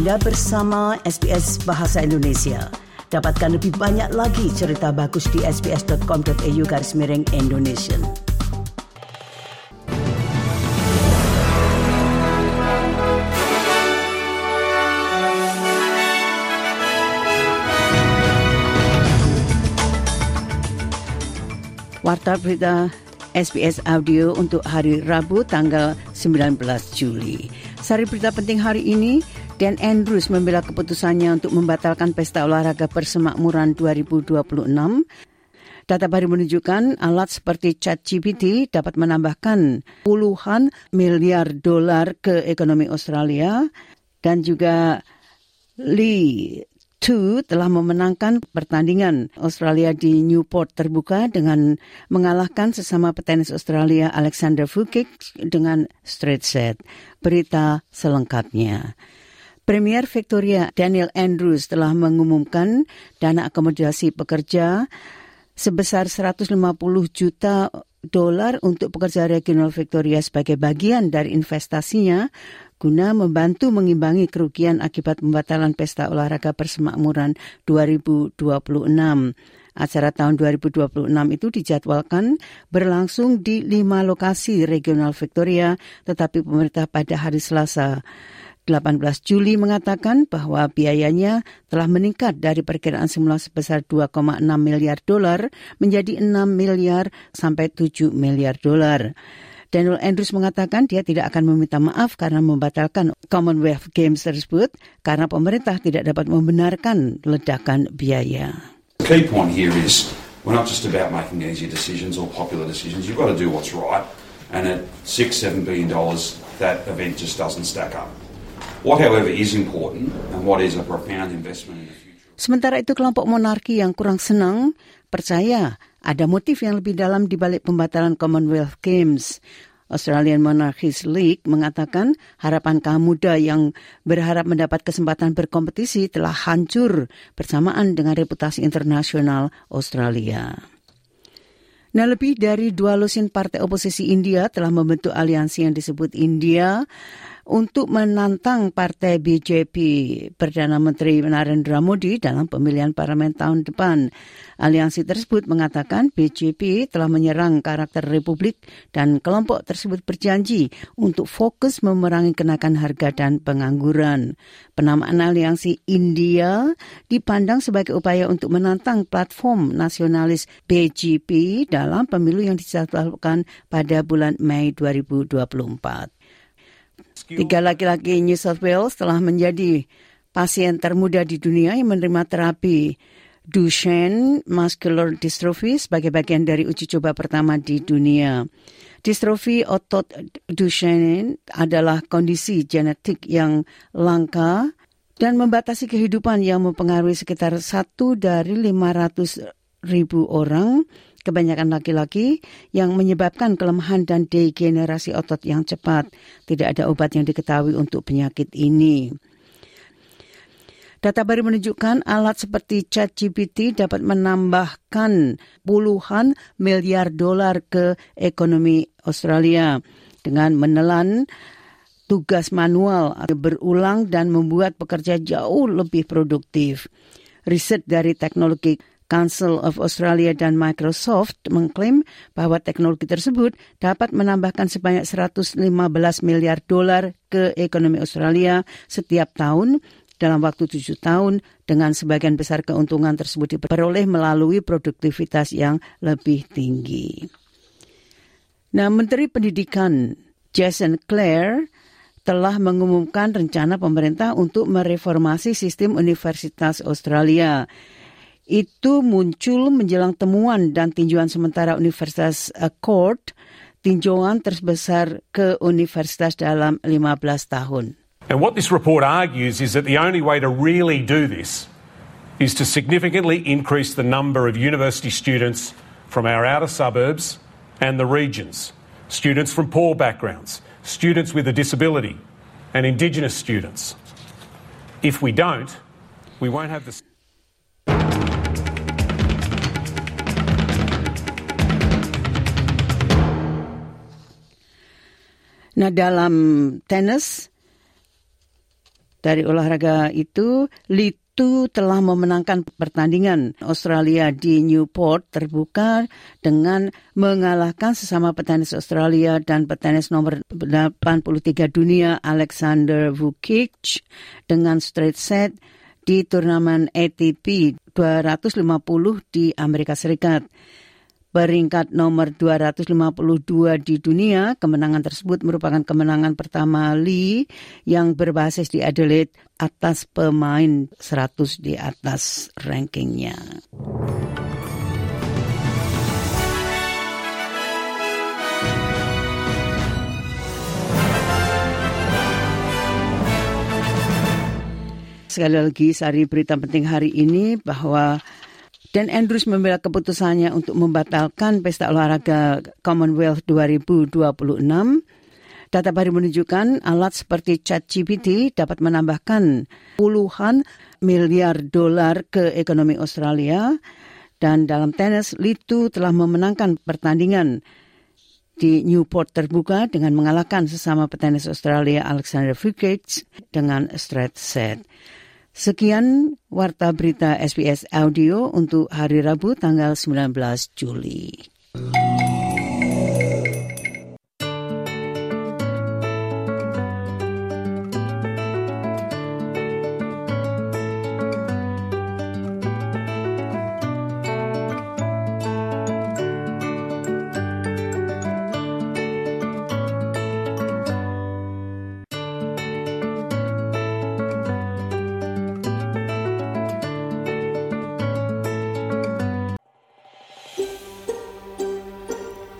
Anda bersama SBS Bahasa Indonesia. Dapatkan lebih banyak lagi cerita bagus di sbs.com.au garis miring Indonesia. Warta berita SBS Audio untuk hari Rabu tanggal 19 Juli. Sari berita penting hari ini, Dan Andrews membela keputusannya untuk membatalkan pesta olahraga persemakmuran 2026. Data baru menunjukkan alat seperti ChatGPT dapat menambahkan puluhan miliar dolar ke ekonomi Australia dan juga Lee Tu telah memenangkan pertandingan Australia di Newport terbuka dengan mengalahkan sesama petenis Australia Alexander Vukic dengan straight set. Berita selengkapnya. Premier Victoria Daniel Andrews telah mengumumkan dana akomodasi pekerja sebesar 150 juta dolar untuk pekerja regional Victoria sebagai bagian dari investasinya guna membantu mengimbangi kerugian akibat pembatalan pesta olahraga persemakmuran 2026. Acara tahun 2026 itu dijadwalkan berlangsung di lima lokasi regional Victoria, tetapi pemerintah pada hari Selasa 18 Juli mengatakan bahwa biayanya telah meningkat dari perkiraan semula sebesar 2,6 miliar dolar menjadi 6 miliar sampai 7 miliar dolar. Daniel Andrews mengatakan dia tidak akan meminta maaf karena membatalkan Commonwealth Games tersebut karena pemerintah tidak dapat membenarkan ledakan biaya. The key point here is we're not just about making easy decisions or popular decisions. You've got to do what's right. And at six, seven billion dollars, that event just doesn't stack up. What, however, is important and what is a profound investment in the future. Sementara itu kelompok monarki yang kurang senang percaya ada motif yang lebih dalam di balik pembatalan Commonwealth Games. Australian Monarchies League mengatakan harapan kaum muda yang berharap mendapat kesempatan berkompetisi telah hancur bersamaan dengan reputasi internasional Australia. Nah, lebih dari dua lusin partai oposisi India telah membentuk aliansi yang disebut India untuk menantang partai BJP Perdana Menteri Narendra Modi dalam pemilihan parlemen tahun depan. Aliansi tersebut mengatakan BJP telah menyerang karakter republik dan kelompok tersebut berjanji untuk fokus memerangi kenaikan harga dan pengangguran. Penamaan aliansi India dipandang sebagai upaya untuk menantang platform nasionalis BJP dalam pemilu yang dijadwalkan pada bulan Mei 2024. Tiga laki-laki New South Wales telah menjadi pasien termuda di dunia yang menerima terapi Duchenne Muscular Dystrophy sebagai bagian dari uji coba pertama di dunia. Distrofi otot Duchenne adalah kondisi genetik yang langka dan membatasi kehidupan yang mempengaruhi sekitar satu dari 500 ribu orang kebanyakan laki-laki yang menyebabkan kelemahan dan degenerasi otot yang cepat. Tidak ada obat yang diketahui untuk penyakit ini. Data baru menunjukkan alat seperti ChatGPT dapat menambahkan puluhan miliar dolar ke ekonomi Australia dengan menelan tugas manual berulang dan membuat pekerja jauh lebih produktif. Riset dari teknologi Council of Australia dan Microsoft mengklaim bahwa teknologi tersebut dapat menambahkan sebanyak 115 miliar dolar ke ekonomi Australia setiap tahun dalam waktu tujuh tahun dengan sebagian besar keuntungan tersebut diperoleh melalui produktivitas yang lebih tinggi. Nah, Menteri Pendidikan Jason Clare telah mengumumkan rencana pemerintah untuk mereformasi sistem Universitas Australia itu muncul menjelang temuan dan tinjauan sementara Universitas Accord, tinjauan terbesar ke universitas dalam 15 tahun. And what this report argues is that the only way to really do this is to significantly increase the number of university students from our outer suburbs and the regions, students from poor backgrounds, students with a disability, and Indigenous students. If we don't, we won't have the Nah dalam tenis, Dari olahraga itu, Litu telah memenangkan pertandingan Australia di Newport terbuka dengan mengalahkan sesama petenis Australia dan petenis nomor 83 dunia Alexander Vukic dengan straight set di turnamen ATP 250 di Amerika Serikat peringkat nomor 252 di dunia. Kemenangan tersebut merupakan kemenangan pertama Lee yang berbasis di Adelaide atas pemain 100 di atas rankingnya. Sekali lagi, sari berita penting hari ini bahwa dan Andrews membela keputusannya untuk membatalkan pesta olahraga Commonwealth 2026. Data baru menunjukkan alat seperti ChatGPT dapat menambahkan puluhan miliar dolar ke ekonomi Australia. Dan dalam tenis, Litu telah memenangkan pertandingan di Newport terbuka dengan mengalahkan sesama petenis Australia Alexander Vukic dengan straight set. Sekian warta berita SBS Audio untuk hari Rabu tanggal 19 Juli.